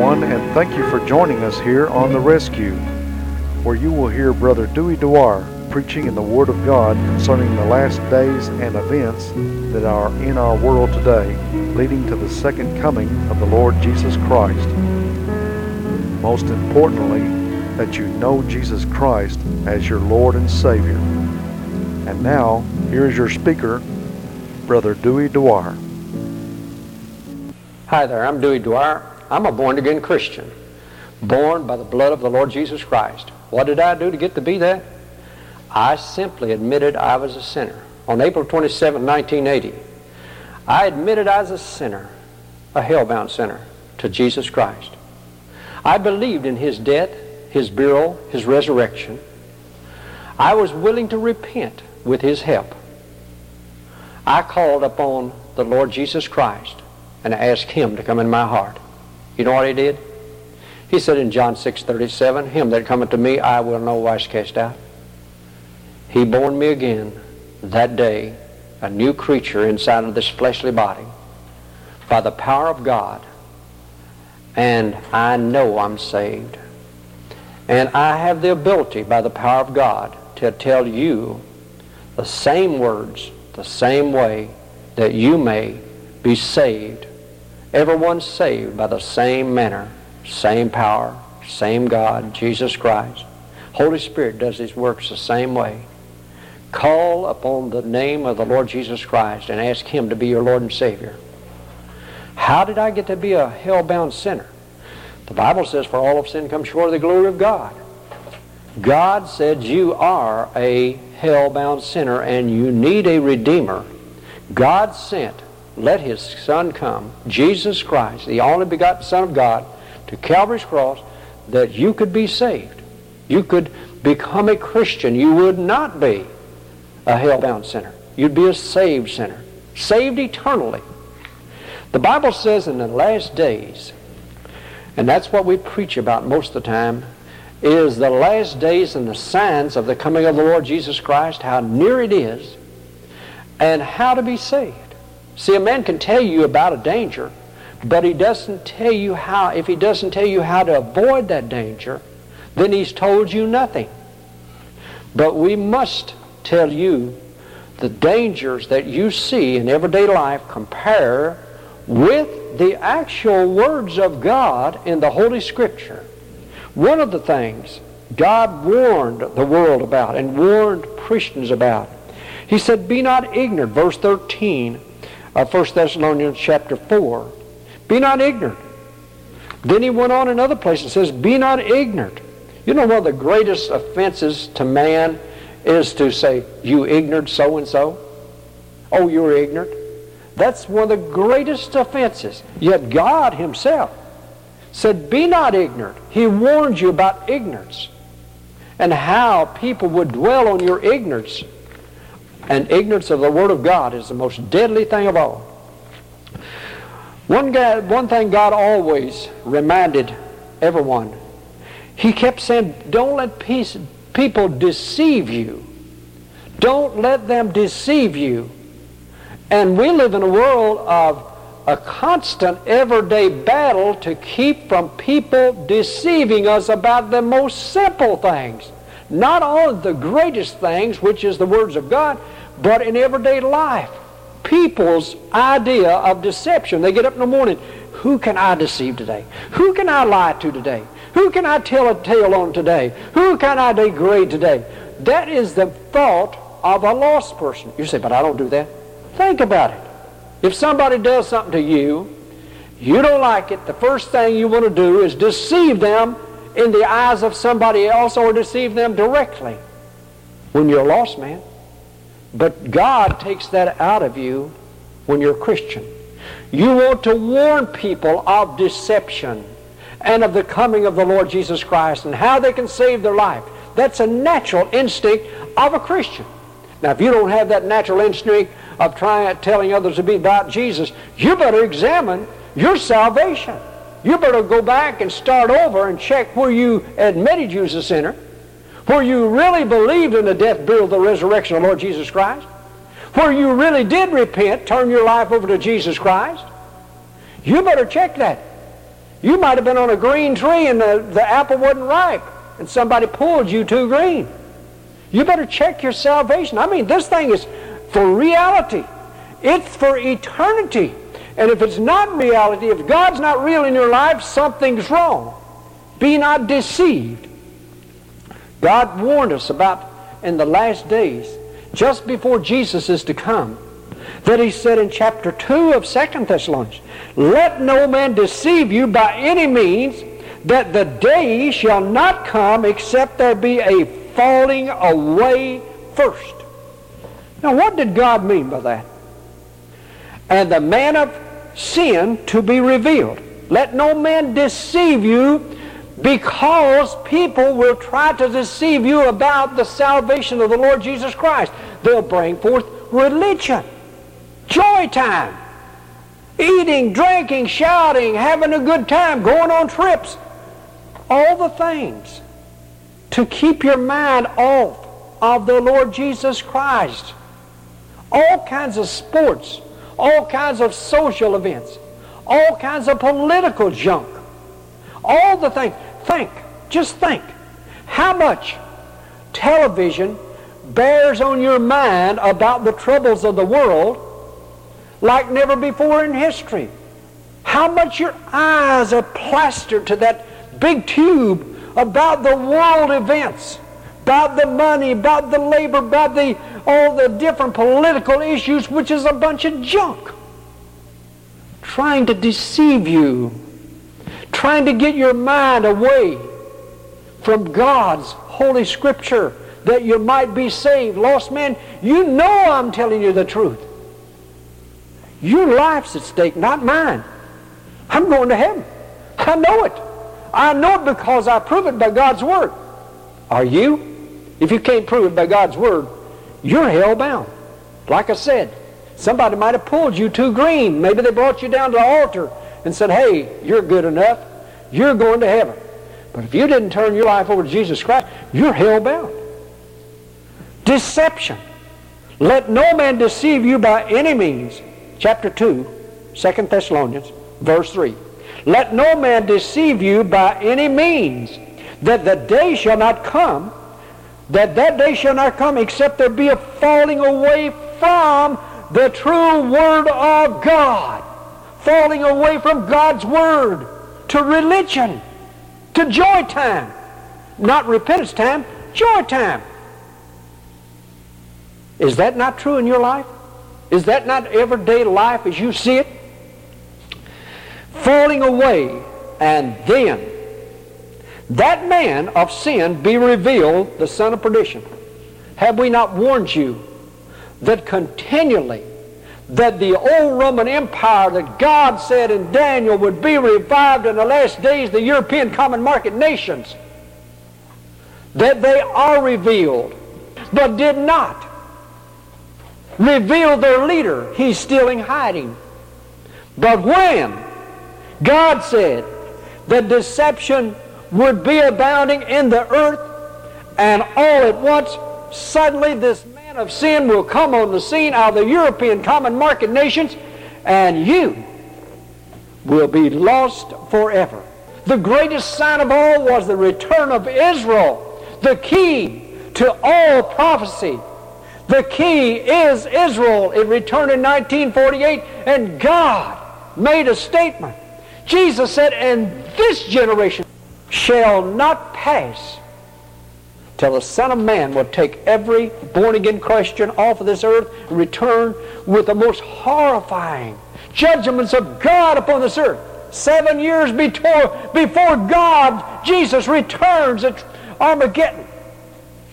everyone, and thank you for joining us here on The Rescue, where you will hear Brother Dewey Dwyer preaching in the Word of God concerning the last days and events that are in our world today, leading to the second coming of the Lord Jesus Christ. Most importantly, that you know Jesus Christ as your Lord and Savior. And now, here is your speaker, Brother Dewey Dwyer. Hi there, I'm Dewey Dwyer. I'm a born again Christian, born by the blood of the Lord Jesus Christ. What did I do to get to be that? I simply admitted I was a sinner. On April 27, 1980, I admitted I was a sinner, a hell-bound sinner, to Jesus Christ. I believed in his death, his burial, his resurrection. I was willing to repent with his help. I called upon the Lord Jesus Christ and asked him to come in my heart. You know what he did? He said in John 6, 37, Him that cometh to me I will no wise cast out. He born me again that day, a new creature inside of this fleshly body, by the power of God. And I know I'm saved. And I have the ability, by the power of God, to tell you the same words, the same way, that you may be saved. Everyone saved by the same manner, same power, same God, Jesus Christ. Holy Spirit does his works the same way. Call upon the name of the Lord Jesus Christ and ask him to be your Lord and Savior. How did I get to be a hell-bound sinner? The Bible says, for all of sin come short of the glory of God. God said you are a hell-bound sinner and you need a Redeemer. God sent, let His Son come, Jesus Christ, the only begotten Son of God, to Calvary's cross that you could be saved. You could become a Christian. You would not be a hell-bound sinner. You'd be a saved sinner, saved eternally. The Bible says in the last days, and that's what we preach about most of the time, is the last days and the signs of the coming of the Lord Jesus Christ, how near it is, and how to be saved. See, a man can tell you about a danger, but he doesn't tell you how, if he doesn't tell you how to avoid that danger, then he's told you nothing. But we must tell you the dangers that you see in everyday life compare with the actual words of God in the Holy Scripture. One of the things God warned the world about and warned Christians about, he said, Be not ignorant, verse 13 of 1 Thessalonians chapter 4. Be not ignorant. Then he went on another place and says, Be not ignorant. You know one of the greatest offenses to man is to say, You ignorant so and so? Oh, you're ignorant. That's one of the greatest offenses. Yet God Himself said, Be not ignorant. He warned you about ignorance and how people would dwell on your ignorance. And ignorance of the Word of God is the most deadly thing of all. One, one thing God always reminded everyone, He kept saying, Don't let peace, people deceive you. Don't let them deceive you. And we live in a world of a constant everyday battle to keep from people deceiving us about the most simple things. Not all the greatest things, which is the words of God, but in everyday life. People's idea of deception. They get up in the morning, who can I deceive today? Who can I lie to today? Who can I tell a tale on today? Who can I degrade today? That is the thought of a lost person. You say, but I don't do that. Think about it. If somebody does something to you, you don't like it, the first thing you want to do is deceive them in the eyes of somebody else or deceive them directly when you're a lost man. But God takes that out of you when you're a Christian. You want to warn people of deception and of the coming of the Lord Jesus Christ and how they can save their life. That's a natural instinct of a Christian. Now, if you don't have that natural instinct of trying telling others to be about Jesus, you better examine your salvation. You better go back and start over and check where you admitted you was a sinner, where you really believed in the death, burial, the resurrection of the Lord Jesus Christ, where you really did repent, turn your life over to Jesus Christ. You better check that. You might have been on a green tree and the, the apple wasn't ripe and somebody pulled you too green. You better check your salvation. I mean, this thing is for reality. It's for eternity. And if it's not reality, if God's not real in your life, something's wrong. Be not deceived. God warned us about in the last days, just before Jesus is to come, that he said in chapter 2 of 2 Thessalonians, Let no man deceive you by any means, that the day shall not come except there be a falling away first. Now, what did God mean by that? And the man of sin to be revealed. Let no man deceive you because people will try to deceive you about the salvation of the Lord Jesus Christ. They'll bring forth religion, joy time, eating, drinking, shouting, having a good time, going on trips, all the things to keep your mind off of the Lord Jesus Christ. All kinds of sports, all kinds of social events, all kinds of political junk, all the things. Think, just think, how much television bears on your mind about the troubles of the world like never before in history. How much your eyes are plastered to that big tube about the world events, about the money, about the labor, about the, all the different political issues, which is a bunch of junk. Trying to deceive you, trying to get your mind away from God's Holy Scripture that you might be saved. Lost man, you know I'm telling you the truth. Your life's at stake, not mine. I'm going to heaven. I know it. I know it because I prove it by God's Word. Are you? If you can't prove it by God's Word, you're hell bound. Like I said, somebody might have pulled you too green. Maybe they brought you down to the altar and said, hey, you're good enough. You're going to heaven. But if you didn't turn your life over to Jesus Christ, you're hell bound. Deception. Let no man deceive you by any means. Chapter 2, 2 Thessalonians, verse 3. Let no man deceive you by any means, that the day shall not come, that that day shall not come except there be a falling away from the true Word of God. Falling away from God's Word to religion, to joy time. Not repentance time, joy time. Is that not true in your life? Is that not everyday life as you see it? falling away, and then that man of sin be revealed, the son of perdition. Have we not warned you that continually that the old Roman Empire that God said in Daniel would be revived in the last days, the European common market nations, that they are revealed, but did not reveal their leader. He's still in hiding. But when God said that deception would be abounding in the earth, and all at once, suddenly this man of sin will come on the scene out of the European common market nations, and you will be lost forever. The greatest sign of all was the return of Israel, the key to all prophecy. The key is Israel. It returned in 1948, and God made a statement Jesus said, And this generation shall not pass till the Son of Man will take every born again Christian off of this earth and return with the most horrifying judgments of God upon this earth. Seven years before, before God, Jesus returns at Armageddon,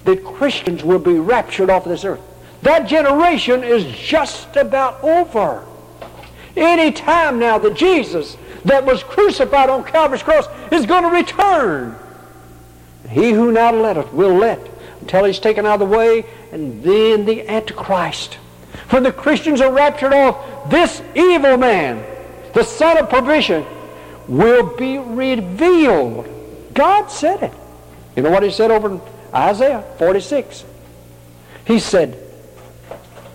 that Christians will be raptured off of this earth. That generation is just about over. Any time now that Jesus that was crucified on Calvary's cross is going to return. He who now letteth will let until he's taken out of the way, and then the Antichrist. When the Christians are raptured off, this evil man, the son of perdition, will be revealed. God said it. You know what he said over in Isaiah 46? He said,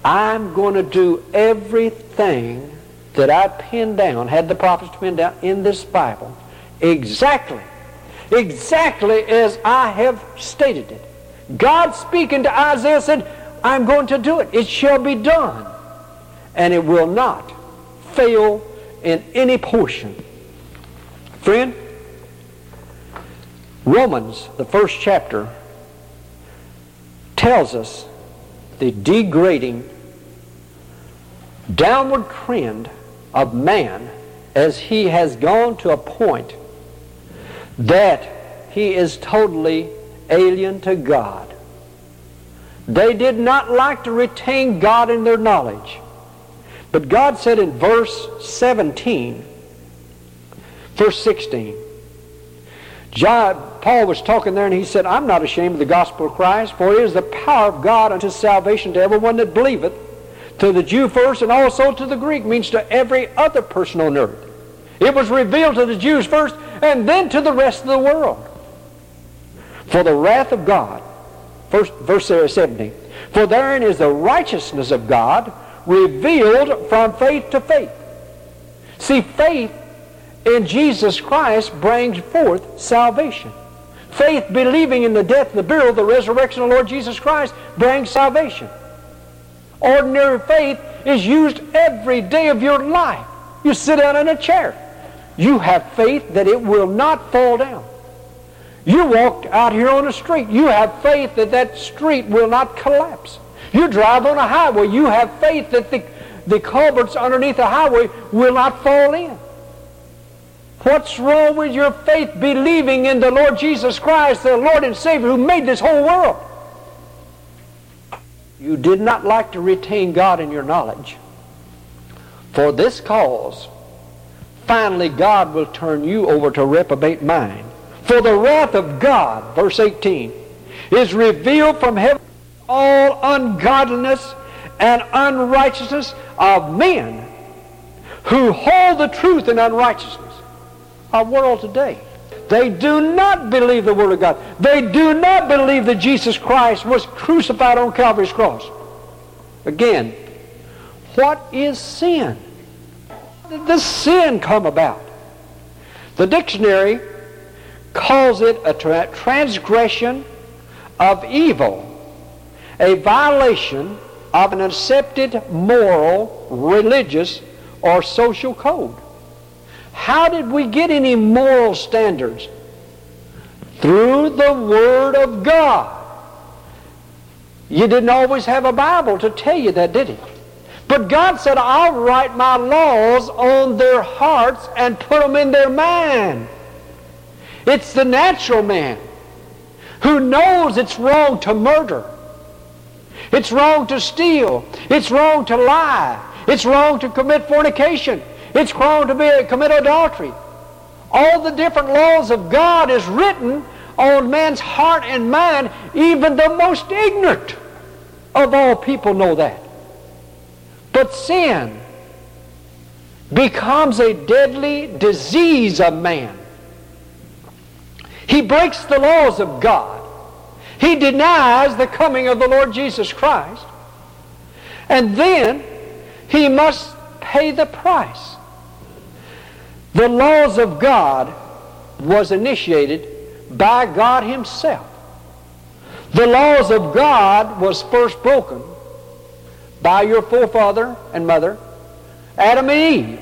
I'm going to do everything that I pinned down, had the prophets pinned down in this Bible, Exactly. Exactly as I have stated it. God speaking to Isaiah said, I'm going to do it. It shall be done. And it will not fail in any portion. Friend, Romans, the first chapter, tells us the degrading, downward trend of man as he has gone to a point that he is totally alien to God. They did not like to retain God in their knowledge. But God said in verse 17, verse 16, John, Paul was talking there and he said, I'm not ashamed of the gospel of Christ, for it is the power of God unto salvation to everyone that believeth, to the Jew first and also to the Greek, means to every other person on earth. It was revealed to the Jews first and then to the rest of the world. For the wrath of God, first, verse 17, for therein is the righteousness of God revealed from faith to faith. See, faith in Jesus Christ brings forth salvation. Faith, believing in the death, the burial, the resurrection of the Lord Jesus Christ, brings salvation. Ordinary faith is used every day of your life. You sit down in a chair. You have faith that it will not fall down. You walk out here on the street. You have faith that that street will not collapse. You drive on a highway. You have faith that the, the culverts underneath the highway will not fall in. What's wrong with your faith believing in the Lord Jesus Christ, the Lord and Savior who made this whole world? You did not like to retain God in your knowledge. For this cause, finally God will turn you over to reprobate mind. For the wrath of God, verse 18, is revealed from heaven all ungodliness and unrighteousness of men who hold the truth in unrighteousness. Our world today. They do not believe the Word of God. They do not believe that Jesus Christ was crucified on Calvary's cross. Again, what is sin? Does sin come about? The dictionary calls it a tra- transgression of evil a violation of an accepted moral, religious, or social code. How did we get any moral standards? Through the Word of God. You didn't always have a Bible to tell you that, did He? But God said, I'll write my laws on their hearts and put them in their mind. It's the natural man who knows it's wrong to murder it's wrong to steal. It's wrong to lie. It's wrong to commit fornication. It's wrong to be, commit adultery. All the different laws of God is written on man's heart and mind. Even the most ignorant of all people know that. But sin becomes a deadly disease of man. He breaks the laws of God. He denies the coming of the Lord Jesus Christ. And then he must pay the price. The laws of God was initiated by God himself. The laws of God was first broken by your forefather and mother, Adam and Eve.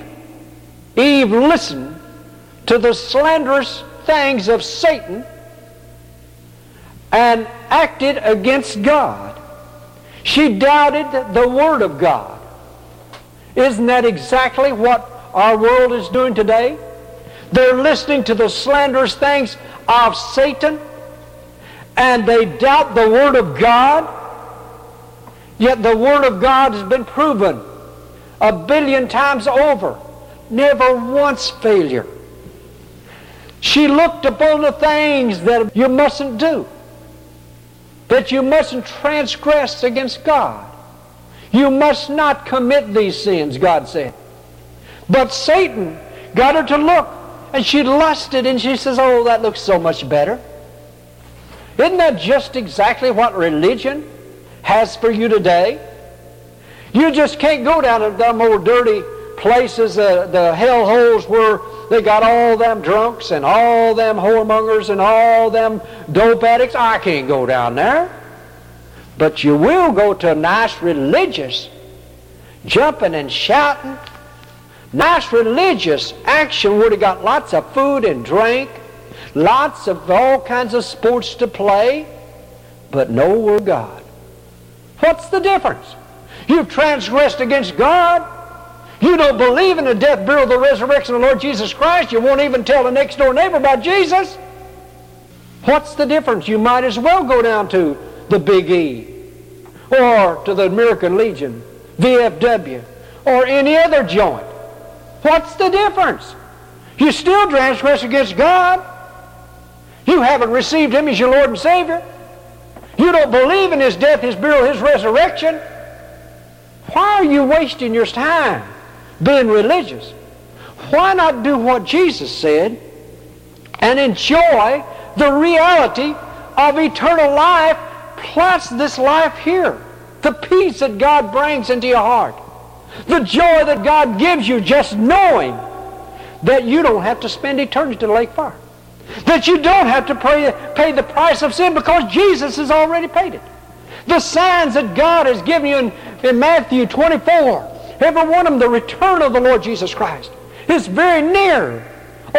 Eve listened to the slanderous things of Satan and acted against God. She doubted the Word of God. Isn't that exactly what our world is doing today? They're listening to the slanderous things of Satan and they doubt the Word of God. Yet the Word of God has been proven a billion times over. Never once failure. She looked upon the things that you mustn't do that you mustn't transgress against God. You must not commit these sins, God said. But Satan got her to look, and she lusted, and she says, Oh, that looks so much better. Isn't that just exactly what religion has for you today? You just can't go down to them old dirty places, uh, the hell holes where they got all them drunks and all them whoremongers and all them dope addicts. I can't go down there. But you will go to a nice religious, jumping and shouting, nice religious action would have got lots of food and drink, lots of all kinds of sports to play, but no word God. What's the difference? You've transgressed against God. You don't believe in the death, burial, the resurrection of the Lord Jesus Christ. You won't even tell the next door neighbor about Jesus. What's the difference? You might as well go down to the Big E or to the American Legion, VFW, or any other joint. What's the difference? You still transgress against God. You haven't received Him as your Lord and Savior. You don't believe in His death, His burial, His resurrection. Why are you wasting your time being religious? Why not do what Jesus said and enjoy the reality of eternal life plus this life here? The peace that God brings into your heart. The joy that God gives you just knowing that you don't have to spend eternity in lake fire. That you don't have to pay, pay the price of sin because Jesus has already paid it. The signs that God has given you in, in Matthew 24, every one of them, the return of the Lord Jesus Christ, is very near.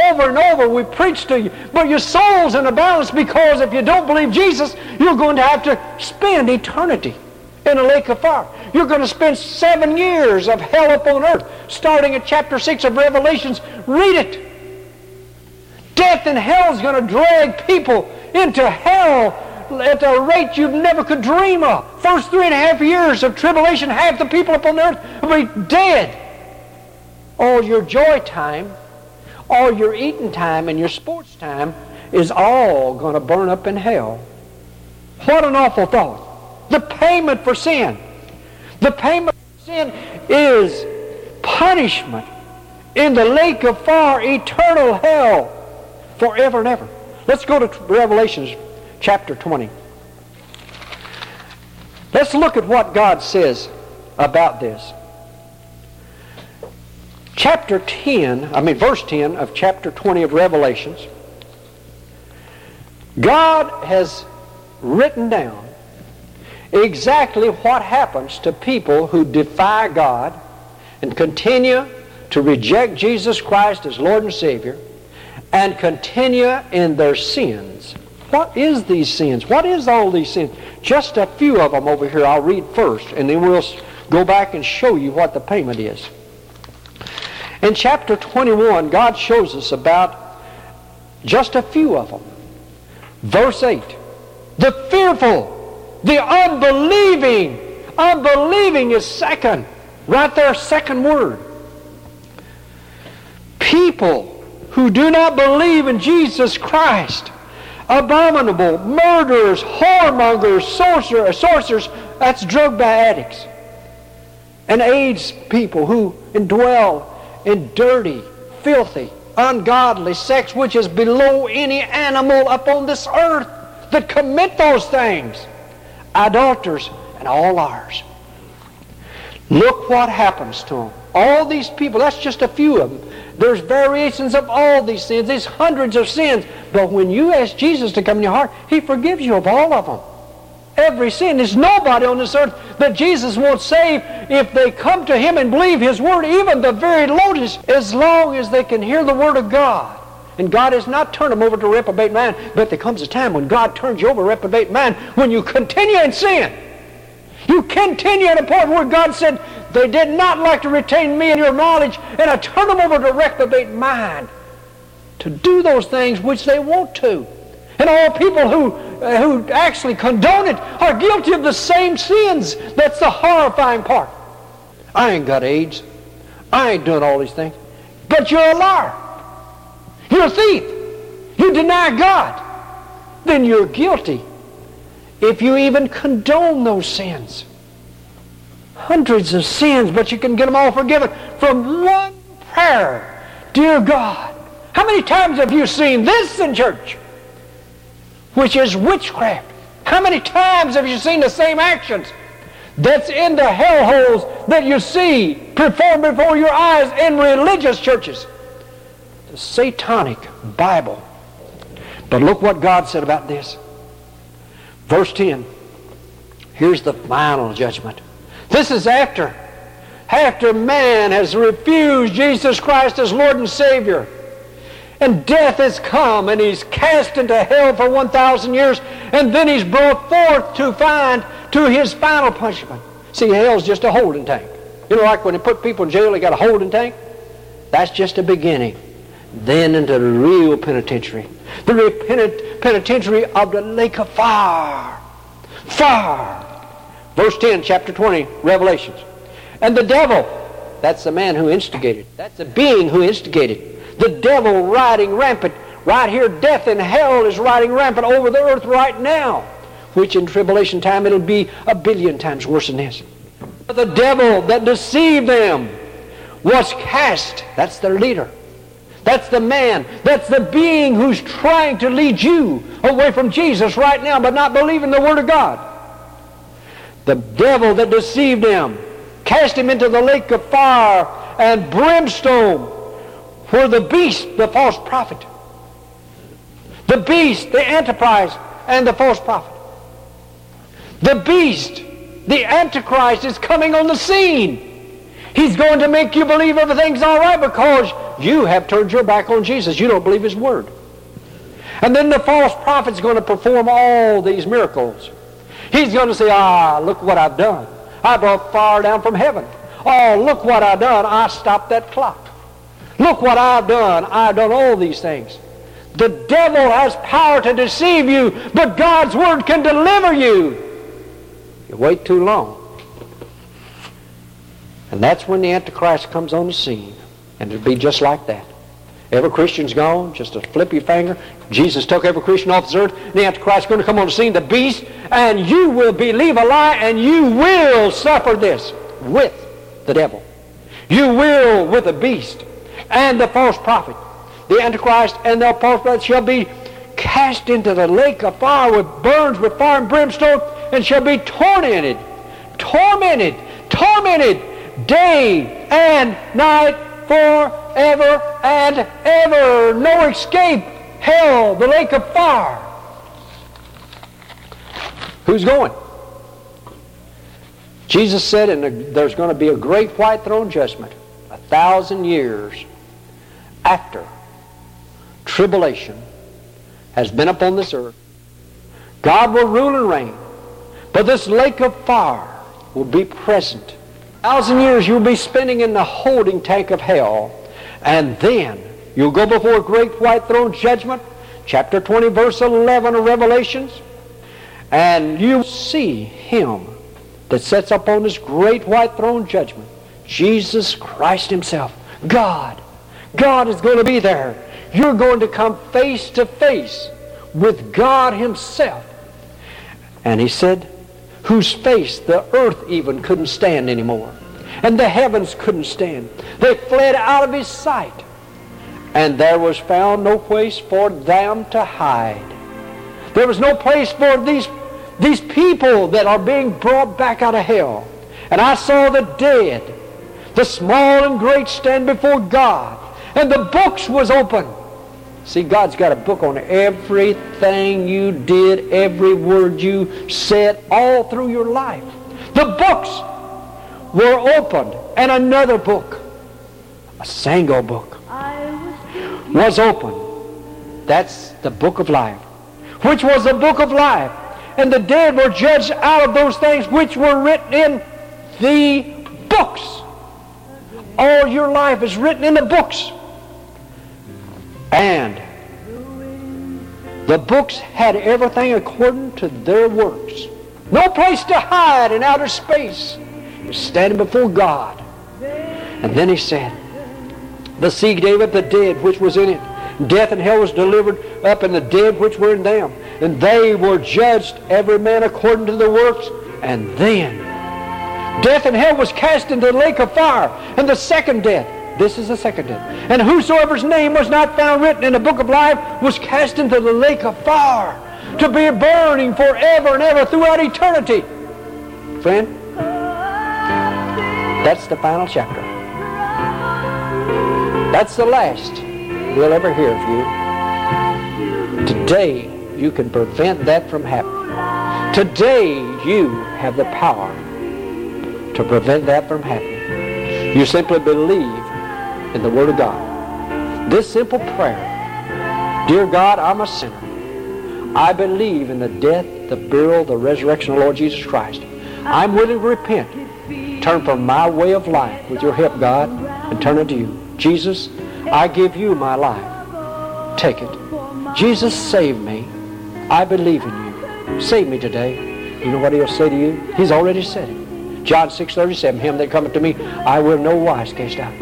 Over and over we preach to you, but your soul's in a balance because if you don't believe Jesus, you're going to have to spend eternity in a lake of fire. You're going to spend seven years of hell upon earth, starting at chapter 6 of Revelations. Read it. Death and hell is going to drag people into hell at a rate you never could dream of. First three and a half years of tribulation, half the people upon earth will be dead. All your joy time, all your eating time, and your sports time is all going to burn up in hell. What an awful thought. The payment for sin. The payment for sin is punishment in the lake of fire, eternal hell, forever and ever. Let's go to Revelations chapter 20. Let's look at what God says about this. Chapter 10, I mean verse 10 of chapter 20 of Revelations. God has written down exactly what happens to people who defy God and continue to reject Jesus Christ as Lord and Savior and continue in their sins what is these sins? What is all these sins? Just a few of them over here I'll read first, and then we'll go back and show you what the payment is. In chapter 21, God shows us about just a few of them. Verse 8, the fearful, the unbelieving, unbelieving is second. Right there, second word. People who do not believe in Jesus Christ abominable, murderers, whoremongers, sorcerers, sorcerers, that's drug addicts. And AIDS people who dwell in dirty, filthy, ungodly sex which is below any animal upon this earth that commit those things. Idolaters and all ours. Look what happens to them. All these people, that's just a few of them. There's variations of all these sins. There's hundreds of sins. But when you ask Jesus to come in your heart, He forgives you of all of them. Every sin. There's nobody on this earth that Jesus won't save if they come to Him and believe His Word, even the very lowest, as long as they can hear the Word of God. And God has not turned them over to reprobate man, but there comes a time when God turns you over to reprobate man when you continue in sin. You continue in a point where God said, they did not like to retain me in your knowledge, and I turn them over to reprobate mind to do those things which they want to. And all people who, uh, who actually condone it are guilty of the same sins. That's the horrifying part. I ain't got AIDS. I ain't doing all these things. But you're a liar. You're a thief. You deny God. Then you're guilty if you even condone those sins hundreds of sins, but you can get them all forgiven from one prayer. Dear God, how many times have you seen this in church? Which is witchcraft. How many times have you seen the same actions that's in the hellholes that you see performed before your eyes in religious churches? Satanic Bible. But look what God said about this. Verse 10. Here's the final judgment. This is after. After man has refused Jesus Christ as Lord and Savior. And death has come and he's cast into hell for 1,000 years. And then he's brought forth to find to his final punishment. See, hell's just a holding tank. You know, like when they put people in jail, they got a holding tank? That's just a beginning. Then into the real penitentiary. The repentant penitentiary of the lake of fire. Fire. Verse 10, chapter 20, Revelations. And the devil, that's the man who instigated. That's the being who instigated. The devil riding rampant. Right here, death and hell is riding rampant over the earth right now. Which in tribulation time it'll be a billion times worse than this. The devil that deceived them was cast. That's their leader. That's the man. That's the being who's trying to lead you away from Jesus right now, but not believing the Word of God. The devil that deceived him cast him into the lake of fire and brimstone where the beast, the false prophet, the beast, the antichrist, and the false prophet. The beast, the antichrist is coming on the scene. He's going to make you believe everything's all right because you have turned your back on Jesus. You don't believe his word. And then the false prophet's going to perform all these miracles. He's going to say, ah, look what I've done. I brought fire down from heaven. Oh, look what I've done. I stopped that clock. Look what I've done. I've done all these things. The devil has power to deceive you, but God's word can deliver you. You wait too long. And that's when the Antichrist comes on the scene. And it'll be just like that. Every Christian's gone, just a flip your finger. Jesus took every Christian off this earth. The Antichrist is going to come on the scene, the beast, and you will believe a lie, and you will suffer this with the devil. You will with the beast and the false prophet. The Antichrist and the false prophet shall be cast into the lake of fire with burns with fire and brimstone, and shall be tormented, tormented, tormented day and night forever and ever. No escape. Hell, the lake of fire. Who's going? Jesus said and there's going to be a great white throne judgment a thousand years after tribulation has been upon this earth. God will rule and reign. But this lake of fire will be present thousand years you'll be spending in the holding tank of hell. And then you'll go before a great white throne judgment, chapter 20, verse 11 of Revelations, and you will see him that sits up on this great white throne judgment, Jesus Christ himself, God. God is going to be there. You're going to come face to face with God himself. And he said, whose face the earth even couldn't stand anymore. And the heavens couldn't stand. They fled out of his sight. And there was found no place for them to hide. There was no place for these, these people that are being brought back out of hell. And I saw the dead, the small and great, stand before God. And the books was open. See, God's got a book on everything you did, every word you said, all through your life. The books were opened, and another book, a single book, was opened. That's the book of life, which was the book of life. And the dead were judged out of those things which were written in the books. All your life is written in the books. And the books had everything according to their works. No place to hide in outer space. Standing before God. And then he said, The sea gave up the dead which was in it. Death and hell was delivered up, and the dead which were in them. And they were judged, every man according to their works. And then death and hell was cast into the lake of fire. And the second death, this is the second death. And whosoever's name was not found written in the book of life was cast into the lake of fire to be burning forever and ever throughout eternity. Friend, that's the final chapter. That's the last. we'll ever hear of you. Today, you can prevent that from happening. Today, you have the power to prevent that from happening. You simply believe in the Word of God. This simple prayer, Dear God, I'm a sinner. I believe in the death, the burial, the resurrection of the Lord Jesus Christ. I'm willing to repent. Turn from my way of life with your help, God, and turn unto you. Jesus, I give you my life. Take it. Jesus, save me. I believe in you. Save me today. You know what he'll say to you? He's already said it. John 6:37, him that cometh to me, I will no wise cast out.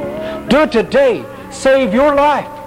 Do it today. Save your life.